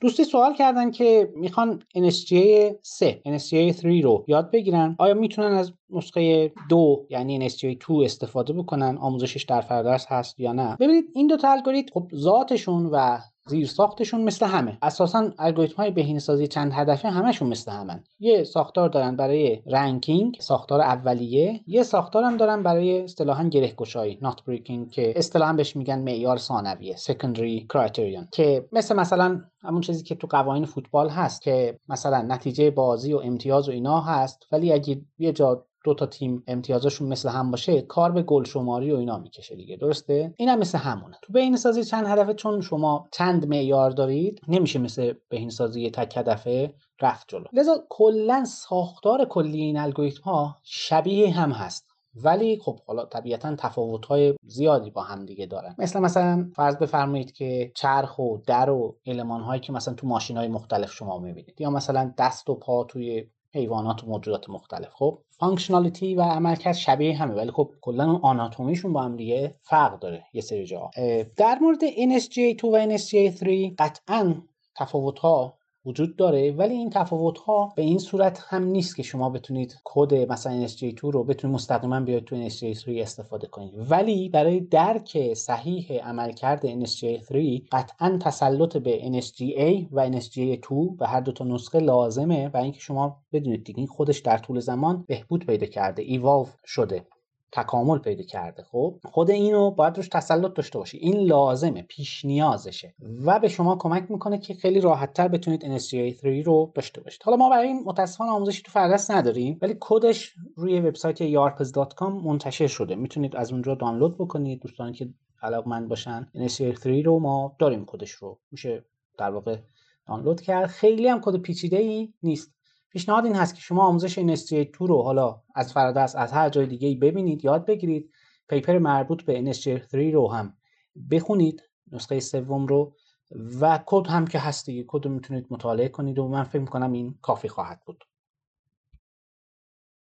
دوستی سوال کردن که می‌خوان NSGA 3 NSGA 3 رو یاد بگیرن. آیا می‌تونن از نسخه دو یعنی NSGA 2 استفاده بکنن؟ آموزشش در فرادرس هست یا نه؟ ببینید این دو تا الگوریتم خب ذاتشون و زیر ساختشون مثل همه. اساسا الگوریتم های بهینه‌سازی چند هدفه همشون مثل همن. یه ساختار دارن برای ranking ساختار اولیه. یه ساختار هم دارن برای اصطلاحا گره گشایی knot breaking که اصطلاحا بهش میگن معیار ثانویه secondary criterion که مثل مثلا همون چیزی که تو قوانین فوتبال هست که مثلا نتیجه بازی و امتیاز و اینا هست ولی اگه یه جا دو تا تیم امتیازشون مثل هم باشه کار به گل شماری و اینا می‌کشه دیگه درسته؟ اینم مثل همونه. تو بهینه‌سازی چند هدفه؟ چون شما چند معیار دارید نمیشه مثل بهینه‌سازی تک هدفه رفت جلو. لذا کلا ساختار کلی این الگوریتم ها شبیه هم هست. ولی خب حالا طبیعتا تفاوت های زیادی با هم دیگه دارن. مثل مثلا فرض بفرمایید که چرخ و در و المان هایی که مثلا تو ماشین های مختلف شما می‌بینید. یا مثلا دست و پا توی حیوانات و موجودات مختلف. خب functionality و عملکرد شبیه همه ولی خب کلا اون آناتومیشون با هم دیگه فرق داره یه سری جا در مورد NSGA2 و NSGA3 قطعا تفاوت ها وجود داره ولی این تفاوت ها به این صورت هم نیست که شما بتونید کد مثلا NSGA2 رو بتونید مستقیما بیاید تو NSGA3 استفاده کنید. ولی برای درک صحیح عملکرد NSGA3 قطعا تسلط به NSGA و NSGA2 و هر دو تا نسخه لازمه و اینکه شما بدونید دیگه این خودش در طول زمان بهبود پیدا کرده ایوالو شده. تکامل پیدا کرده. خب خود اینو باید روش تسلط داشته باشی. این لازمه پیش نیازشه. و به شما کمک می‌کنه که خیلی راحتتر بتونید NSGA3 رو داشته باشید. حالا ما برای این متاسفانه آموزشی تو فردرس نداریم ولی کدش روی وبسایت yarpz.com منتشر شده. می‌تونید از اونجا دانلود بکنید. دوستانی که علاقمند باشن NSGA3 رو ما داریم کدش رو. میشه در واقع دانلود کرد. خیلی هم کد پیچیده ای نیست. پیشنهاد این هست که شما آموزش NSGA 2 رو حالا از فرادست از هر جای دیگه ببینید یاد بگیرید. پیپر مربوط به NSGA 3 رو هم بخونید نسخه سوم رو و کد هم که هست دیگه کد رو می‌تونید مطالعه کنید و من فکر می‌کنم این کافی خواهد بود.